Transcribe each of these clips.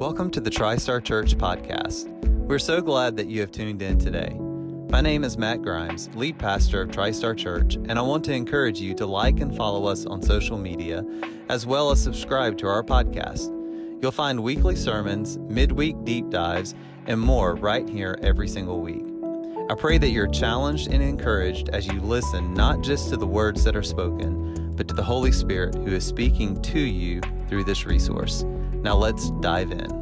Welcome to the TriStar Church podcast. We're so glad that you have tuned in today. My name is Matt Grimes, lead pastor of TriStar Church, and I want to encourage you to like and follow us on social media, as well as subscribe to our podcast. You'll find weekly sermons, midweek deep dives, and more right here every single week. I pray that you're challenged and encouraged as you listen not just to the words that are spoken, but to the Holy Spirit who is speaking to you through this resource. Now let's dive in. If you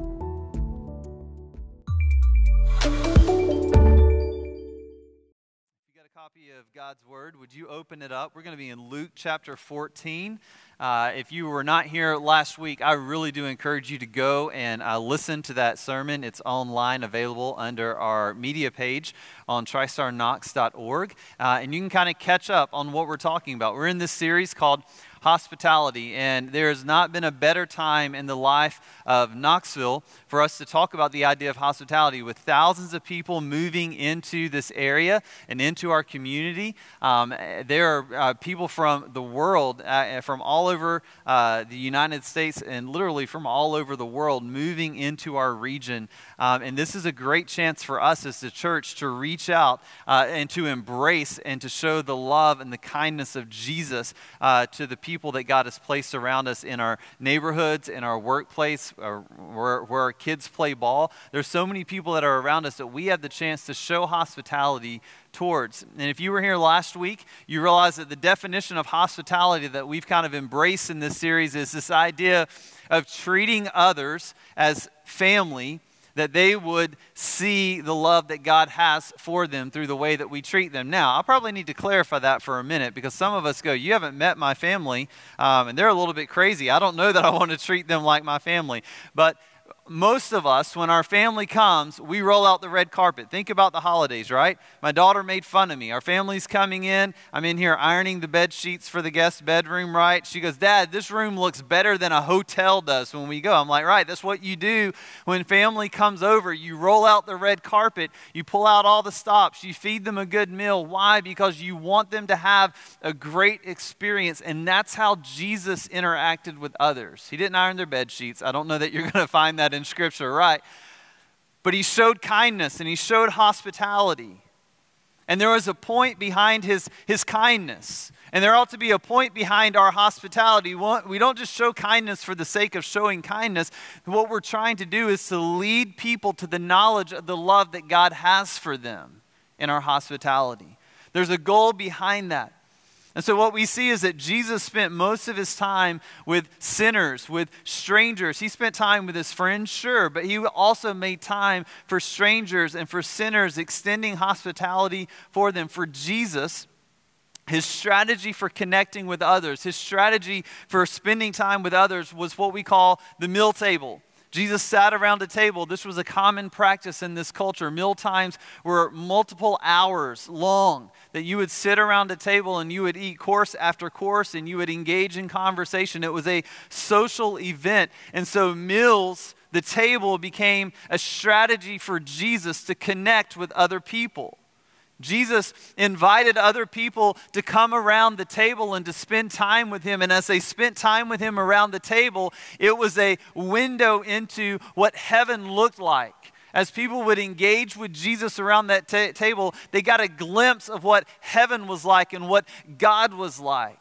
got a copy of God's Word, would you open it up? We're going to be in Luke chapter 14. Uh, if you were not here last week, I really do encourage you to go and uh, listen to that sermon. It's online, available under our media page on tristarknox.org. Uh, and you can kind of catch up on what we're talking about. We're in this series called hospitality. And there has not been a better time in the life of Knoxville for us to talk about the idea of hospitality with thousands of people moving into this area and into our community. Um, there are uh, people from the world, uh, from all over uh, the United States, and literally from all over the world moving into our region. Um, and this is a great chance for us as the church to reach out uh, and to embrace and to show the love and the kindness of Jesus uh, to the people people that God has placed around us in our neighborhoods, in our workplace, or where, where our kids play ball. There's so many people that are around us that we have the chance to show hospitality towards. And if you were here last week, you realize that the definition of hospitality that we've kind of embraced in this series is this idea of treating others as family that they would see the love that God has for them through the way that we treat them. Now, I'll probably need to clarify that for a minute because some of us go, You haven't met my family, um, and they're a little bit crazy. I don't know that I want to treat them like my family. But most of us, when our family comes, we roll out the red carpet. Think about the holidays, right? My daughter made fun of me. Our family's coming in. I'm in here ironing the bed sheets for the guest bedroom, right? She goes, Dad, this room looks better than a hotel does when we go. I'm like, right, that's what you do when family comes over. You roll out the red carpet, you pull out all the stops, you feed them a good meal. Why? Because you want them to have a great experience. And that's how Jesus interacted with others. He didn't iron their bed sheets. I don't know that you're going to find that in Scripture, right? But he showed kindness and he showed hospitality. And there was a point behind his, his kindness. And there ought to be a point behind our hospitality. We don't just show kindness for the sake of showing kindness. What we're trying to do is to lead people to the knowledge of the love that God has for them in our hospitality. There's a goal behind that. And so, what we see is that Jesus spent most of his time with sinners, with strangers. He spent time with his friends, sure, but he also made time for strangers and for sinners, extending hospitality for them. For Jesus, his strategy for connecting with others, his strategy for spending time with others was what we call the meal table. Jesus sat around a table. This was a common practice in this culture. Meal times were multiple hours long that you would sit around a table and you would eat course after course and you would engage in conversation. It was a social event. And so, meals, the table, became a strategy for Jesus to connect with other people. Jesus invited other people to come around the table and to spend time with him. And as they spent time with him around the table, it was a window into what heaven looked like. As people would engage with Jesus around that ta- table, they got a glimpse of what heaven was like and what God was like.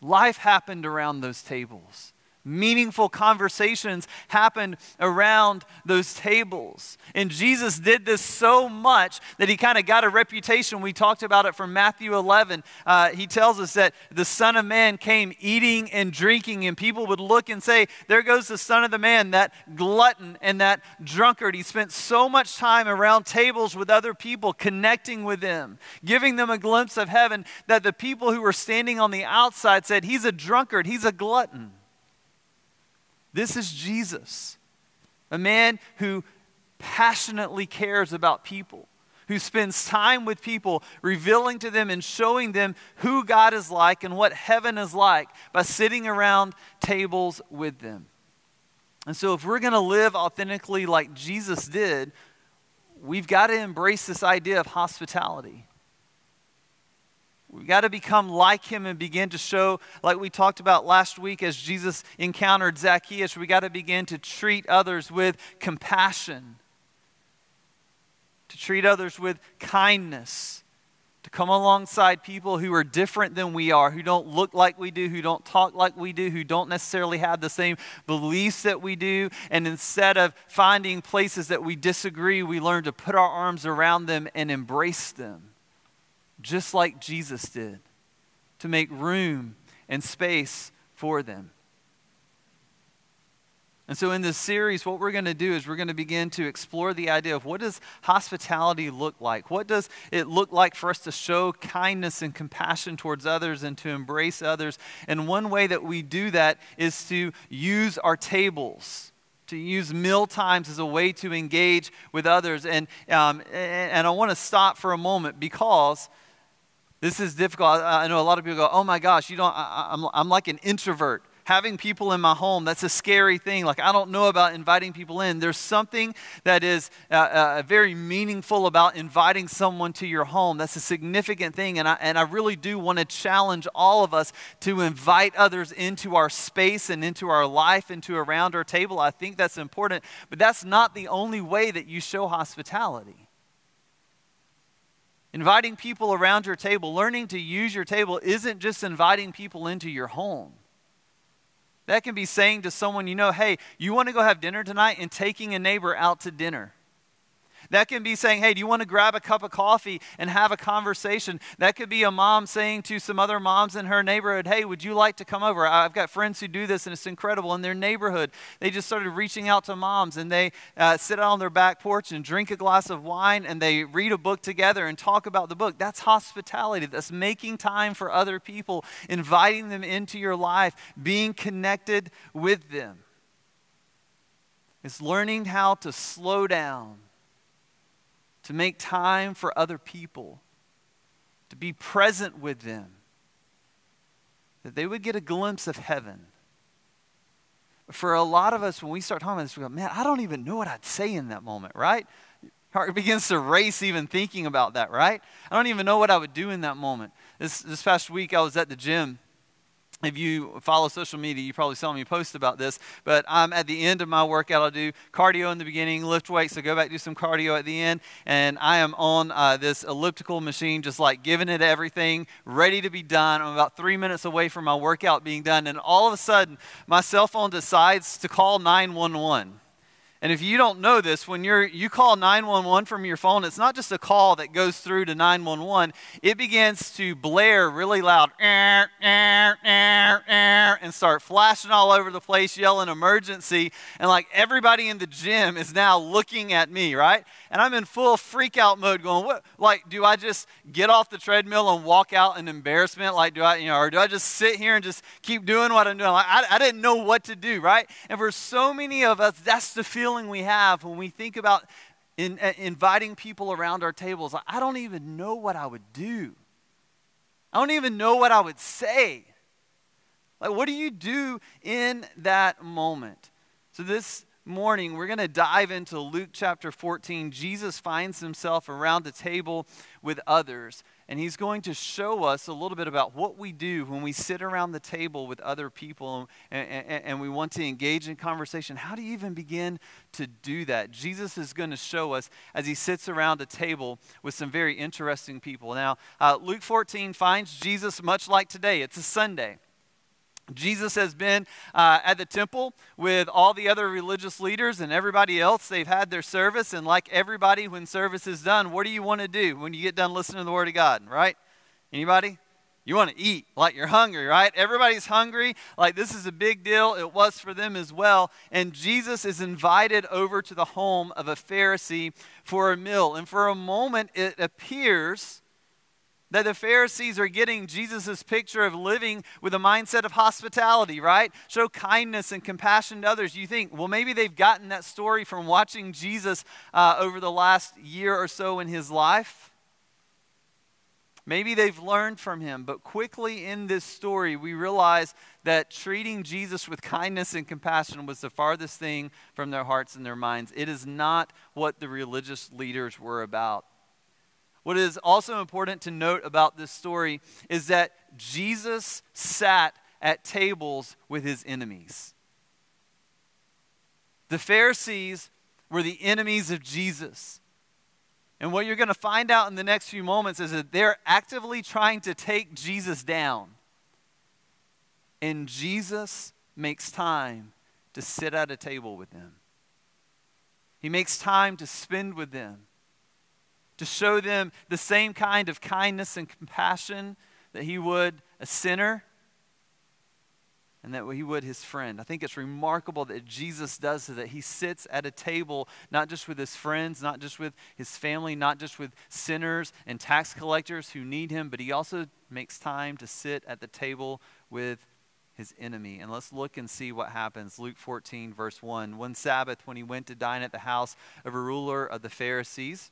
Life happened around those tables meaningful conversations happened around those tables. And Jesus did this so much that he kind of got a reputation. We talked about it from Matthew 11. Uh, he tells us that the Son of Man came eating and drinking, and people would look and say, There goes the Son of the Man, that glutton and that drunkard. He spent so much time around tables with other people, connecting with them, giving them a glimpse of heaven, that the people who were standing on the outside said, He's a drunkard, he's a glutton. This is Jesus, a man who passionately cares about people, who spends time with people, revealing to them and showing them who God is like and what heaven is like by sitting around tables with them. And so, if we're going to live authentically like Jesus did, we've got to embrace this idea of hospitality. We got to become like him and begin to show, like we talked about last week as Jesus encountered Zacchaeus, we got to begin to treat others with compassion, to treat others with kindness, to come alongside people who are different than we are, who don't look like we do, who don't talk like we do, who don't necessarily have the same beliefs that we do. And instead of finding places that we disagree, we learn to put our arms around them and embrace them just like Jesus did, to make room and space for them. And so, in this series, what we're going to do is we're going to begin to explore the idea of what does hospitality look like? What does it look like for us to show kindness and compassion towards others and to embrace others? And one way that we do that is to use our tables to use meal times as a way to engage with others. And, um, and I want to stop for a moment because this is difficult. I know a lot of people go, oh my gosh, you don't, I, I'm, I'm like an introvert. Having people in my home, that's a scary thing. Like, I don't know about inviting people in. There's something that is uh, uh, very meaningful about inviting someone to your home. That's a significant thing. And I, and I really do want to challenge all of us to invite others into our space and into our life, into around our table. I think that's important. But that's not the only way that you show hospitality. Inviting people around your table, learning to use your table, isn't just inviting people into your home. That can be saying to someone you know, hey, you want to go have dinner tonight and taking a neighbor out to dinner. That can be saying, hey, do you want to grab a cup of coffee and have a conversation? That could be a mom saying to some other moms in her neighborhood, hey, would you like to come over? I've got friends who do this and it's incredible. In their neighborhood, they just started reaching out to moms and they uh, sit out on their back porch and drink a glass of wine and they read a book together and talk about the book. That's hospitality. That's making time for other people, inviting them into your life, being connected with them. It's learning how to slow down to make time for other people, to be present with them, that they would get a glimpse of heaven. For a lot of us, when we start talking about this, we go, man, I don't even know what I'd say in that moment, right? Heart begins to race even thinking about that, right? I don't even know what I would do in that moment. This, this past week, I was at the gym if you follow social media, you probably saw me post about this. But I'm at the end of my workout. I'll do cardio in the beginning, lift weights, so go back do some cardio at the end. And I am on uh, this elliptical machine, just like giving it everything, ready to be done. I'm about three minutes away from my workout being done. And all of a sudden, my cell phone decides to call 911. And if you don't know this, when you're, you call 911 from your phone, it's not just a call that goes through to 911. It begins to blare really loud and start flashing all over the place, yelling emergency. And like everybody in the gym is now looking at me, right? And I'm in full freak out mode going, what? Like, do I just get off the treadmill and walk out in embarrassment? Like, do I, you know, or do I just sit here and just keep doing what I'm doing? Like, I, I didn't know what to do, right? And for so many of us, that's the feeling feeling we have when we think about in, uh, inviting people around our tables. I don't even know what I would do. I don't even know what I would say. Like, what do you do in that moment? So, this morning, we're going to dive into Luke chapter 14. Jesus finds himself around the table with others and he's going to show us a little bit about what we do when we sit around the table with other people and, and, and, we want to engage in conversation. How do you even begin to do that? Jesus is going to show us as he sits around a table with some very interesting people. Now, uh, Luke 14 finds Jesus much like today. It's a Sunday. Jesus has been uh, at the temple with all the other religious leaders and everybody else. They've had their service, and like everybody, when service is done, what do you want to do when you get done listening to the Word of God, right? Anybody? You want to eat like you're hungry, right? Everybody's hungry. Like this is a big deal. It was for them as well. And Jesus is invited over to the home of a Pharisee for a meal. And for a moment, it appears that the Pharisees are getting Jesus' picture of living with a mindset of hospitality, right? Show kindness and compassion to others. You think, well, maybe they've gotten that story from watching Jesus uh, over the last year or so in his life. Maybe they've learned from him, but quickly in this story, we realize that treating Jesus with kindness and compassion was the farthest thing from their hearts and their minds. It is not what the religious leaders were about. What is also important to note about this story is that Jesus sat at tables with his enemies. The Pharisees were the enemies of Jesus. And what you're going to find out in the next few moments is that they're actively trying to take Jesus down. And Jesus makes time to sit at a table with them. He makes time to spend with them, to show them the same kind of kindness and compassion that he would a sinner and that he would his friend. I think it's remarkable that Jesus does so that he sits at a table not just with his friends, not just with his family, not just with sinners and tax collectors who need him, but he also makes time to sit at the table with his enemy. And let's look and see what happens. Luke 14, verse 1. One Sabbath, when he went to dine at the house of a ruler of the Pharisees,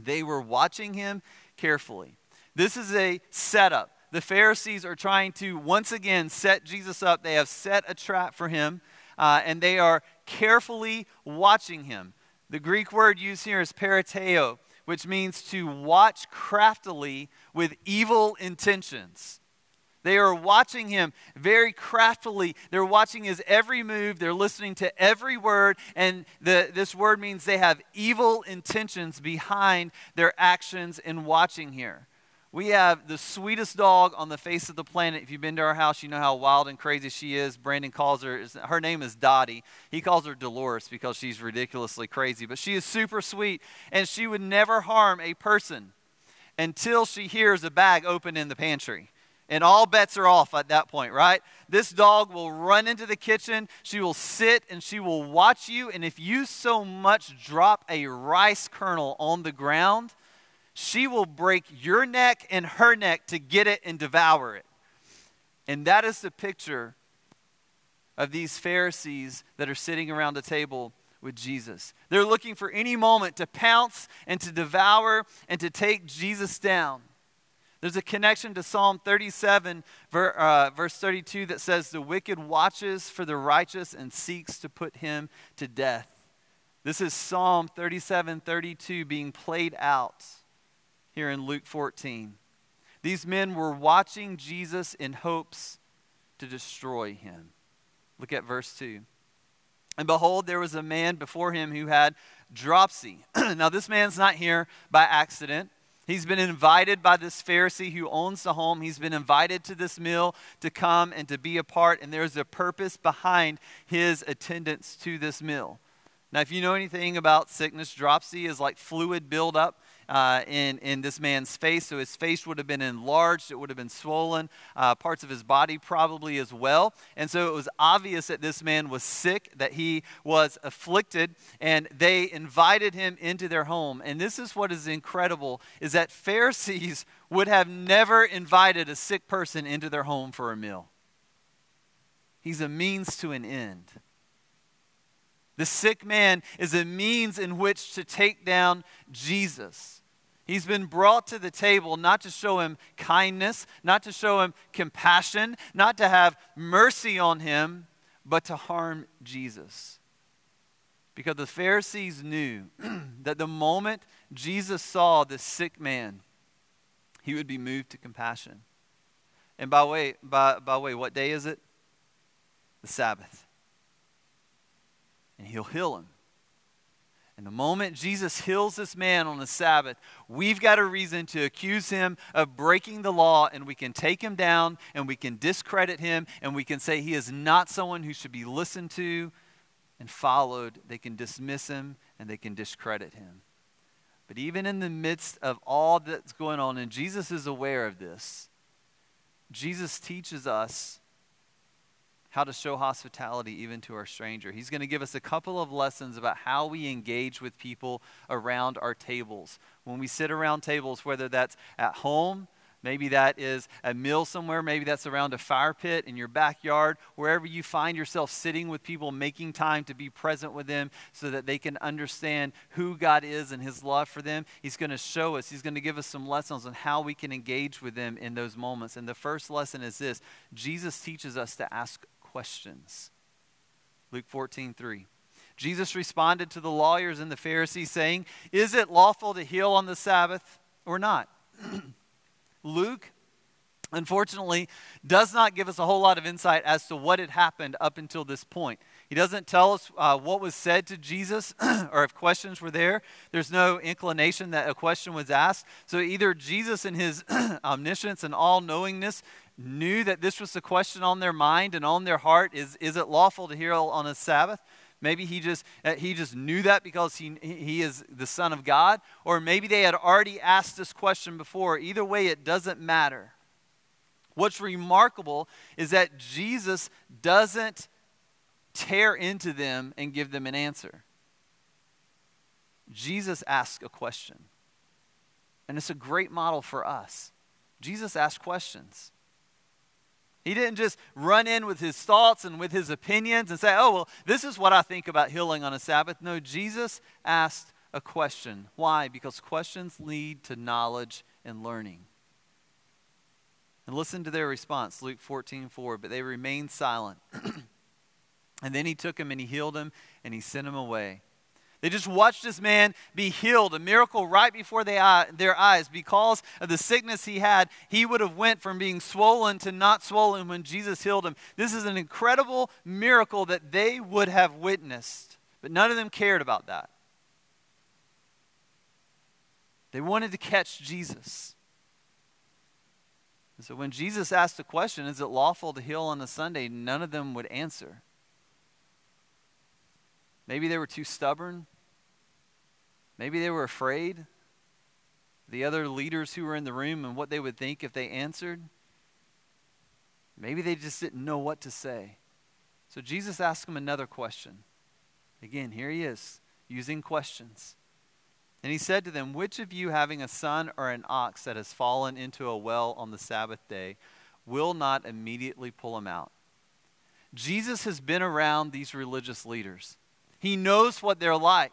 they were watching him carefully. This is a setup the Pharisees are trying to once again set Jesus up. They have set a trap for him, uh, and they are carefully watching him. The Greek word used here is periteo, which means to watch craftily with evil intentions. They are watching him very craftily. They're watching his every move. They're listening to every word. And the, this word means they have evil intentions behind their actions in watching here. We have the sweetest dog on the face of the planet. If you've been to our house, you know how wild and crazy she is. Brandon calls her, her name is Dottie. He calls her Dolores because she's ridiculously crazy. But she is super sweet, and she would never harm a person until she hears a bag open in the pantry. And all bets are off at that point, right? This dog will run into the kitchen. She will sit and she will watch you. And if you so much drop a rice kernel on the ground, she will break your neck and her neck to get it and devour it. And that is the picture of these Pharisees that are sitting around the table with Jesus. They're looking for any moment to pounce and to devour and to take Jesus down. There's a connection to Psalm 37, uh, verse 32, that says, The wicked watches for the righteous and seeks to put him to death. This is Psalm 37, 32 being played out here in Luke 14. These men were watching Jesus in hopes to destroy him. Look at verse 2. And behold, there was a man before him who had dropsy. now, this man's not here by accident. He's been invited by this Pharisee who owns the home. He's been invited to this meal to come and to be a part, and there's a purpose behind his attendance to this meal. Now, if you know anything about sickness, dropsy is like fluid buildup uh, in, in this man's face. So his face would have been enlarged, it would have been swollen, uh, parts of his body probably as well. And so it was obvious that this man was sick, that he was afflicted, and they invited him into their home. And this is what is incredible is that Pharisees would have never invited a sick person into their home for a meal. He's a means to an end. The sick man is a means in which to take down Jesus. He's been brought to the table not to show him kindness, not to show him compassion, not to have mercy on him, but to harm Jesus. Because the Pharisees knew that the moment Jesus saw this sick man, he would be moved to compassion. And by way, by, by way, what day is it? The Sabbath. And he'll heal him. And the moment Jesus heals this man on the Sabbath, we've got a reason to accuse him of breaking the law, and we can take him down, and we can discredit him, and we can say he is not someone who should be listened to and followed. They can dismiss him and they can discredit him. But even in the midst of all that's going on, and Jesus is aware of this, Jesus teaches us how to show hospitality even to our stranger. He's going to give us a couple of lessons about how we engage with people around our tables. When we sit around tables, whether that's at home, maybe that is a meal somewhere, maybe that's around a fire pit in your backyard, wherever you find yourself sitting with people, making time to be present with them so that they can understand who God is and His love for them. He's going to show us, He's going to give us some lessons on how we can engage with them in those moments. And the first lesson is this Jesus teaches us to ask questions. Luke 14, 3. Jesus responded to the lawyers and the Pharisees, saying, Is it lawful to heal on the Sabbath or not. Luke, unfortunately, does not give us a whole lot of insight as to what had happened up until this point. He doesn't tell us uh, what was said to Jesus or if questions were there. There's no inclination that a question was asked. So either Jesus, in his omniscience and all knowingness, knew that this was the question on their mind and on their heart is, is it lawful to heal on a Sabbath? Maybe he just, uh, he just knew that because he, he is the Son of God. Or maybe they had already asked this question before. Either way, it doesn't matter. What's remarkable is that Jesus doesn't tear into them and give them an answer. Jesus asks a question. And it's a great model for us. Jesus asked questions. He didn't just run in with his thoughts and with his opinions and say, oh, well, this is what I think about healing on a Sabbath. No, Jesus asked a question. Why? Because questions lead to knowledge and learning. And listen to their response, Luke 14, 4. But they remained silent. and then he took him and he healed him and he sent him away. They just watched this man be healed, a miracle right before they, their eyes. Because of the sickness he had, he would have went from being swollen to not swollen when Jesus healed him. This is an incredible miracle that they would have witnessed, but none of them cared about that. They wanted to catch Jesus. And so when Jesus asked the question, is it lawful to heal on a Sunday? None of them would answer. Maybe they were too stubborn. Maybe they were afraid. The other leaders who were in the room and what they would think if they answered. Maybe they just didn't know what to say. So Jesus asked them another question. Again, here he is using questions. And he said to them, Which of you, having a son or an ox that has fallen into a well on the Sabbath day, will not immediately pull him out? Jesus has been around these religious leaders. He knows what they're like.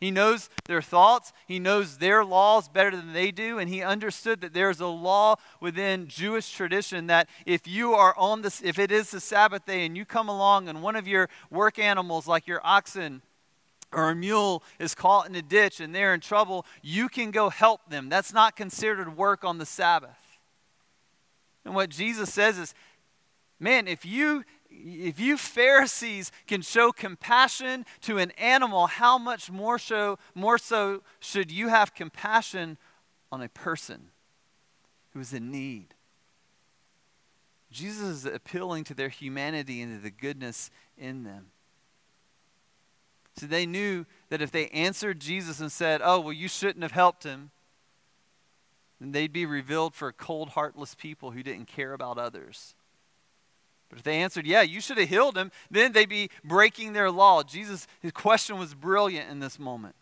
He knows their thoughts. He knows their laws better than they do. And he understood that there's a law within Jewish tradition that if you are on this, if it is the Sabbath day and you come along and one of your work animals, like your oxen or a mule, is caught in a ditch and they're in trouble, you can go help them. That's not considered work on the Sabbath. And what Jesus says is, man, if you if you Pharisees can show compassion to an animal, how much more so, more so should you have compassion on a person who is in need? Jesus is appealing to their humanity and to the goodness in them. So they knew that if they answered Jesus and said, Oh, well, you shouldn't have helped him, then they'd be revealed for cold, heartless people who didn't care about others. But if they answered, yeah, you should have healed him, then they'd be breaking their law. Jesus, his question was brilliant in this moment.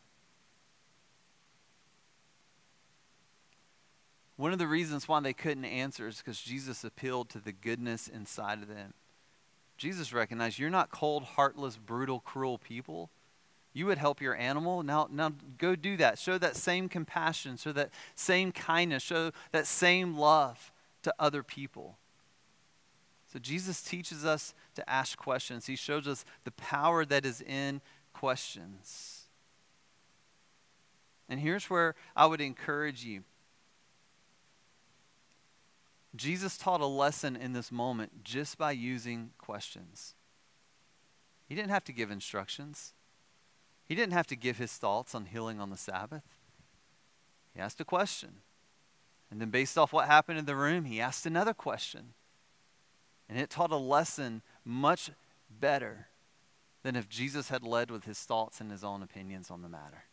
One of the reasons why they couldn't answer is because Jesus appealed to the goodness inside of them. Jesus recognized you're not cold, heartless, brutal, cruel people. You would help your animal. Now, now go do that. Show that same compassion, show that same kindness, show that same love to other people. So Jesus teaches us to ask questions. He shows us the power that is in questions. And here's where I would encourage you. Jesus taught a lesson in this moment just by using questions. He didn't have to give instructions. He didn't have to give his thoughts on healing on the Sabbath. He asked a question. And then, based off what happened in the room, he asked another question. And it taught a lesson much better than if Jesus had led with his thoughts and his own opinions on the matter.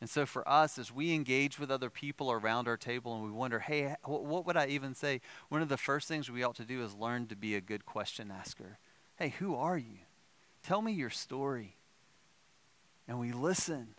And so, for us, as we engage with other people around our table and we wonder, hey, what would I even say? One of the first things we ought to do is learn to be a good question asker. Hey, who are you? Tell me your story. And we listen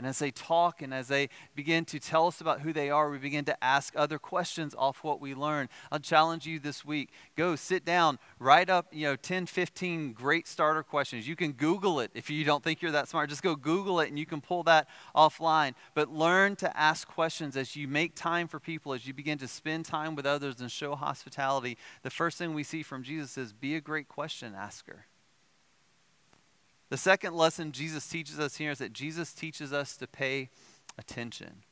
and as they talk and as they begin to tell us about who they are, we begin to ask other questions off what we learn. I'll challenge you this week. Go sit down, write up, you know, 10, 15 great starter questions. You can Google it if you don't think you're that smart. Just go Google it and you can pull that offline. But learn to ask questions as you make time for people, as you begin to spend time with others and show hospitality. The first thing we see from Jesus is be a great question asker. The second lesson Jesus teaches us here is that Jesus teaches us to pay attention.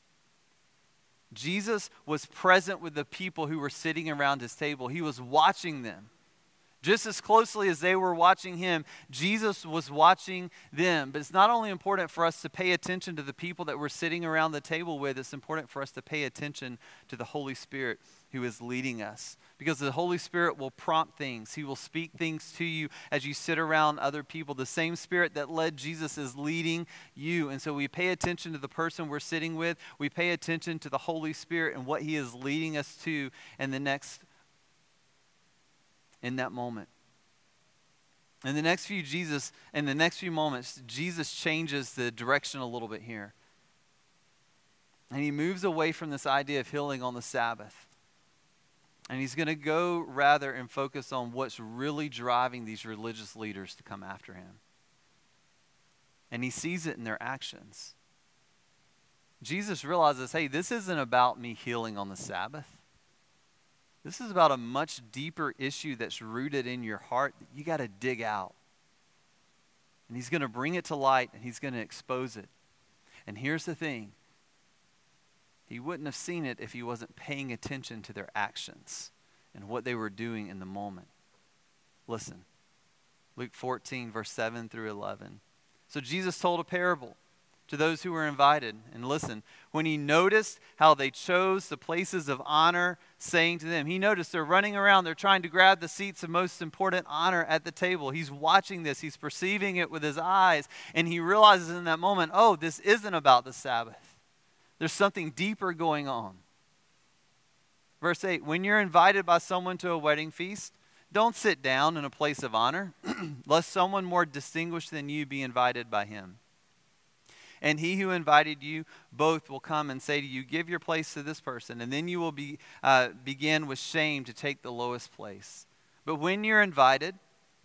Jesus was present with the people who were sitting around his table, he was watching them. Just as closely as they were watching him, Jesus was watching them. But it's not only important for us to pay attention to the people that we're sitting around the table with, it's important for us to pay attention to the Holy Spirit who is leading us. Because the Holy Spirit will prompt things, He will speak things to you as you sit around other people. The same Spirit that led Jesus is leading you. And so we pay attention to the person we're sitting with, we pay attention to the Holy Spirit and what He is leading us to in the next in that moment. In the next few Jesus, in the next few moments, Jesus changes the direction a little bit here. And he moves away from this idea of healing on the Sabbath. And he's going to go rather and focus on what's really driving these religious leaders to come after him. And he sees it in their actions. Jesus realizes hey, this isn't about me healing on the Sabbath. This is about a much deeper issue that's rooted in your heart that you got to dig out. And he's going to bring it to light and he's going to expose it. And here's the thing he wouldn't have seen it if he wasn't paying attention to their actions and what they were doing in the moment. Listen Luke 14, verse 7 through 11. So Jesus told a parable to those who were invited. And listen, when he noticed how they chose the places of honor, saying to them, he noticed they're running around, they're trying to grab the seats of most important honor at the table. He's watching this, he's perceiving it with his eyes, and he realizes in that moment, oh, this isn't about the Sabbath. There's something deeper going on. Verse 8 When you're invited by someone to a wedding feast, don't sit down in a place of honor, lest someone more distinguished than you be invited by him and he who invited you both will come and say to you, Give your place to this person. And then you will be, uh, begin with shame to take the lowest place. But when you're invited,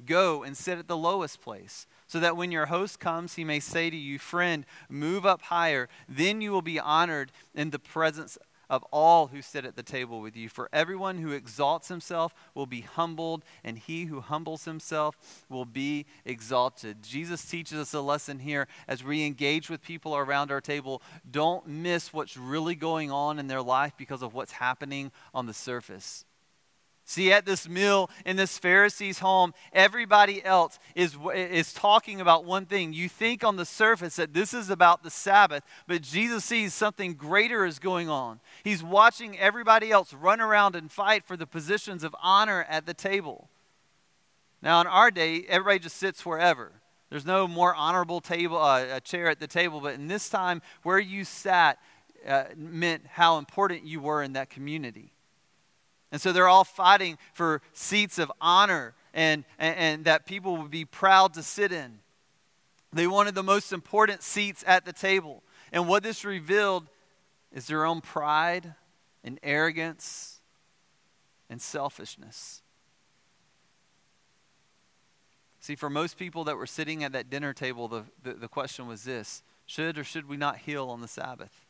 go and sit at the lowest place, so that when your host comes, he may say to you, Friend, move up higher. Then you will be honored in the presence of all who sit at the table with you. For everyone who exalts himself will be humbled, and he who humbles himself will be exalted. Jesus teaches us a lesson here as we engage with people around our table. Don't miss what's really going on in their life because of what's happening on the surface. See, at this meal in this Pharisee's home, everybody else is, is talking about one thing. You think on the surface that this is about the Sabbath, but Jesus sees something greater is going on. He's watching everybody else run around and fight for the positions of honor at the table. Now, in our day, everybody just sits wherever. There's no more honorable table, uh, a chair at the table, but in this time, where you sat uh, meant how important you were in that community. And so they're all fighting for seats of honor and, and, and, that people would be proud to sit in. They wanted the most important seats at the table. And what this revealed is their own pride and arrogance and selfishness. See, for most people that were sitting at that dinner table, the, the, the question was this should or should we not heal on the Sabbath?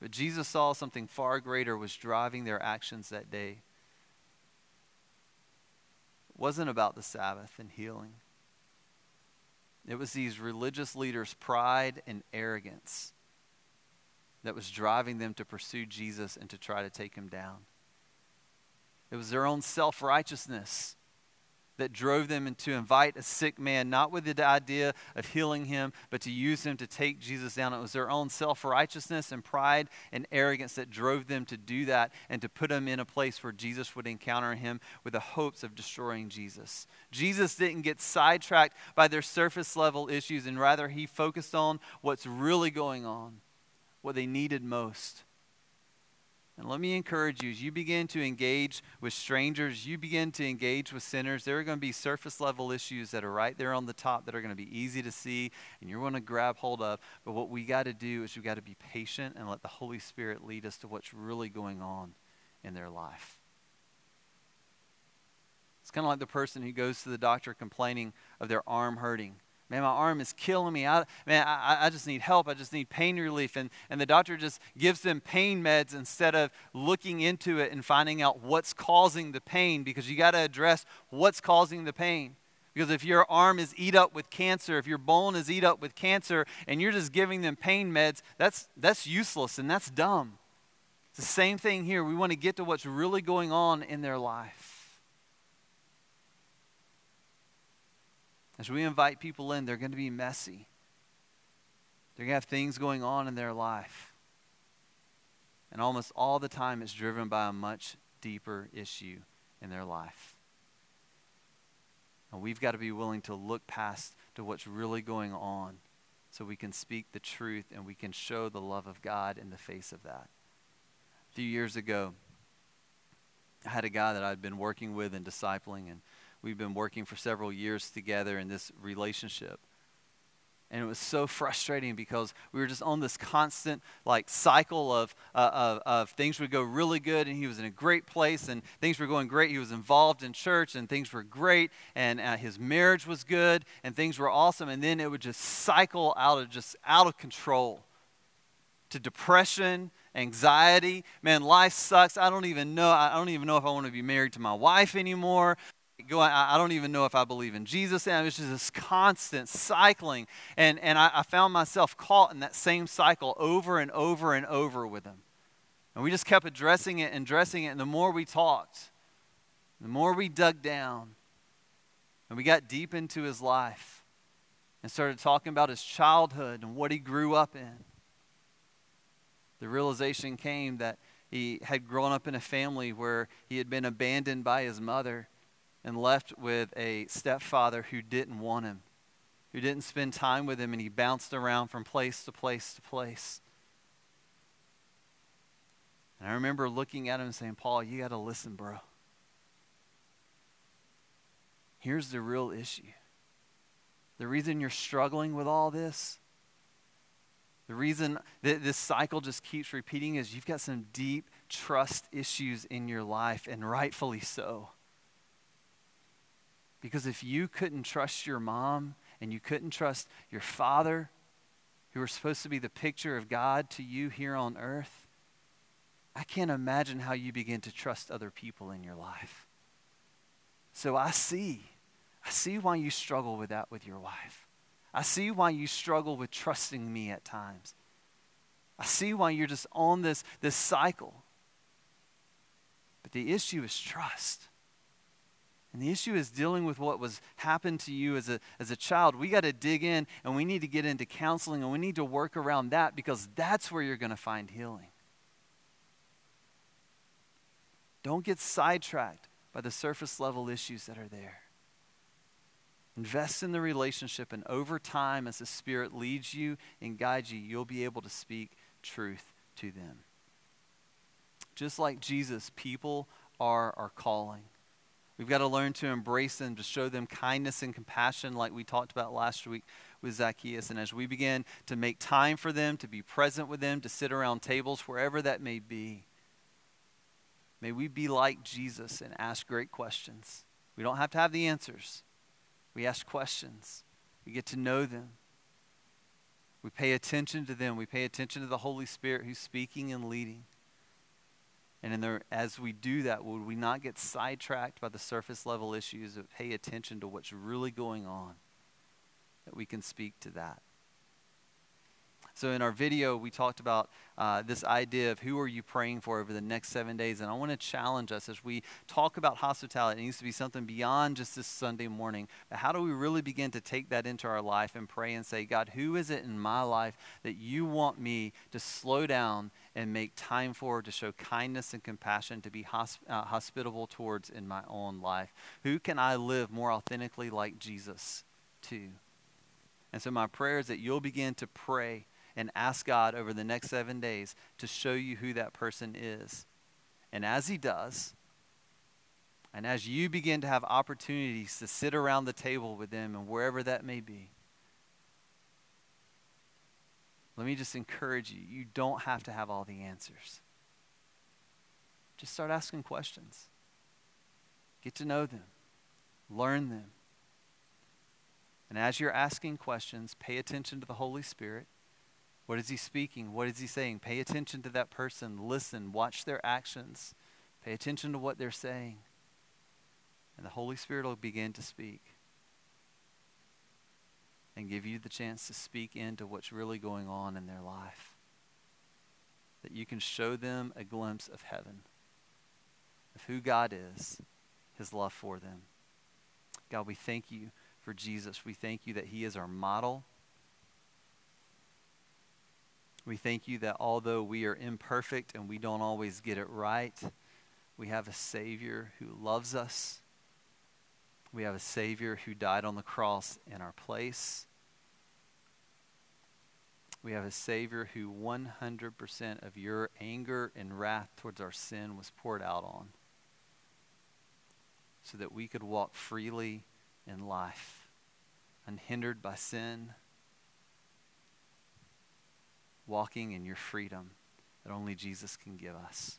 But Jesus saw something far greater was driving their actions that day. It wasn't about the Sabbath and healing. It was these religious leaders' pride and arrogance that was driving them to pursue Jesus and to try to take him down. It was their own self righteousness that drove them to invite a sick man, not with the idea of healing him, but to use him to take Jesus down. It was their own self righteousness and pride and arrogance that drove them to do that and to put him in a place where Jesus would encounter him with the hopes of destroying Jesus. Jesus didn't get sidetracked by their surface level issues, and rather, he focused on what's really going on, what they needed most. And let me encourage you as you begin to engage with strangers, you begin to engage with sinners, there are going to be surface level issues that are right there on the top that are going to be easy to see and you're going to grab hold of. But what we got to do is we got to be patient and let the Holy Spirit lead us to what's really going on in their life. It's kind of like the person who goes to the doctor complaining of their arm hurting. Man, my arm is killing me. I, man, I, I just need help. I just need pain relief. And, and the doctor just gives them pain meds instead of looking into it and finding out what's causing the pain because you got to address what's causing the pain. Because if your arm is eat up with cancer, if your bone is eat up with cancer, and you're just giving them pain meds, that's, that's useless and that's dumb. It's the same thing here. We want to get to what's really going on in their life. As we invite people in, they're going to be messy. They're going to have things going on in their life. And almost all the time, it's driven by a much deeper issue in their life. And we've got to be willing to look past to what's really going on so we can speak the truth and we can show the love of God in the face of that. A few years ago, I had a guy that I'd been working with and discipling, and we've been working for several years together in this relationship. And it was so frustrating because we were just on this constant like cycle of, uh, of, of, things would go really good and he was in a great place and things were going great. He was involved in church and things were great and uh, his marriage was good and things were awesome. And then it would just cycle out of just out of control to depression, anxiety. Man, life sucks. I don't even know. I don't even know if I want to be married to my wife anymore going, I don't even know if I believe in Jesus. And it was just this constant cycling. And, and I, I found myself caught in that same cycle over and over and over with him. And we just kept addressing it and addressing it. And the more we talked, the more we dug down, and we got deep into his life and started talking about his childhood and what he grew up in, the realization came that he had grown up in a family where he had been abandoned by his mother and left with a stepfather who didn't want him, who didn't spend time with him, and he bounced around from place to place to place. And I remember looking at him and saying, Paul, you got to listen, bro. Here's the real issue. The reason you're struggling with all this, the reason that this cycle just keeps repeating is you've got some deep trust issues in your life, and rightfully so. Because if you couldn't trust your mom and you couldn't trust your father, who are supposed to be the picture of God to you here on earth, I can't imagine how you begin to trust other people in your life. So I see. I see why you struggle with that with your wife. I see why you struggle with trusting me at times. I see why you're just on this, this cycle. But the issue is trust. And the issue is dealing with what was happened to you as a, as a child. We got to dig in and we need to get into counseling and we need to work around that because that's where you're going to find healing. Don't get sidetracked by the surface level issues that are there. Invest in the relationship, and over time, as the Spirit leads you and guides you, you'll be able to speak truth to them. Just like Jesus, people are our calling. We've got to learn to embrace them, to show them kindness and compassion, like we talked about last week with Zacchaeus. And as we begin to make time for them, to be present with them, to sit around tables, wherever that may be, may we be like Jesus and ask great questions. We don't have to have the answers, we ask questions, we get to know them. We pay attention to them. We pay attention to the Holy Spirit who's speaking and leading. And in the, as we do that, would we not get sidetracked by the surface level issues, of pay attention to what's really going on? That we can speak to that. So in our video, we talked about uh, this idea of who are you praying for over the next seven days. And I want to challenge us as we talk about hospitality. It needs to be something beyond just this Sunday morning. But how do we really begin to take that into our life and pray and say, God, who is it in my life that you want me to slow down and make time for, to show kindness and compassion, to be hosp- uh, hospitable towards in my own life? Who can I live more authentically like Jesus to? And so my prayer is that you'll begin to pray and ask God over the next seven days to show you who that person is. And as He does, and as you begin to have opportunities to sit around the table with them and wherever that may be, let me just encourage you you don't have to have all the answers. Just start asking questions. Get to know them, learn them. And as you're asking questions, pay attention to the Holy Spirit. What is he speaking? What is he saying? Pay attention to that person. Listen. Watch their actions. Pay attention to what they're saying. And the Holy Spirit will begin to speak and give you the chance to speak into what's really going on in their life. that you can show them a glimpse of heaven, of who God is, his love for them. God, we thank you for Jesus. We thank you that he is our model. We thank you that although we are imperfect and we don't always get it right, we have a Savior who loves us. We have a Savior who died on the cross in our place. We have a Savior who 100% of your anger and wrath towards our sin was poured out on so that we could walk freely in life, unhindered by sin, walking in your freedom that only Jesus can give us.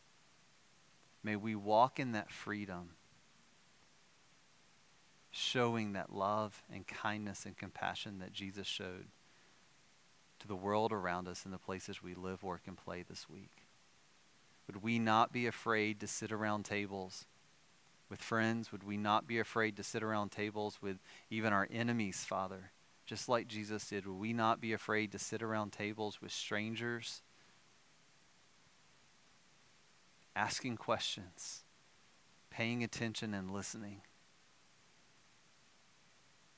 May we walk in that freedom, showing that love and kindness and compassion that Jesus showed to the world around us and the places we live, work, and play this week. Would we not be afraid to sit around tables with friends? Would we not be afraid to sit around tables with even our enemies, Father? Just like Jesus did, would we not be afraid to sit around tables with strangers asking questions, paying attention, and listening.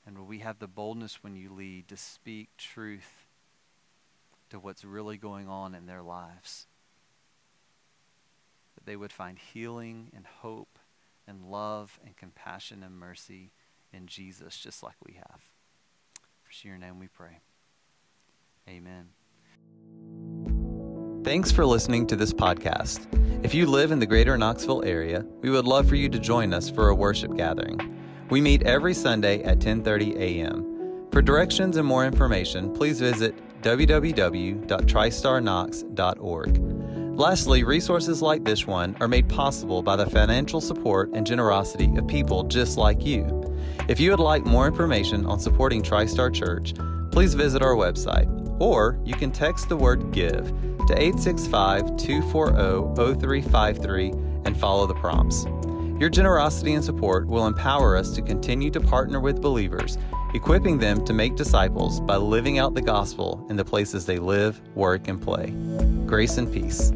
And will we have the boldness when you lead to speak truth to what's really going on in their lives? That they would find healing and hope and love and compassion and mercy in Jesus, just like we have. For your name we pray. Amen. Thanks for listening to this podcast. If you live in the greater Knoxville area, we would love for you to join us for a worship gathering. We meet every Sunday at 10:30 a.m. For directions and more information, please visit www.tristarknox.org. Lastly, resources like this one are made possible by the financial support and generosity of people just like you. If you would like more information on supporting TriStar Church, please visit our website, or you can text the word GIVE to 865 240 0353 and follow the prompts. Your generosity and support will empower us to continue to partner with believers, equipping them to make disciples by living out the gospel in the places they live, work, and play. Grace and peace.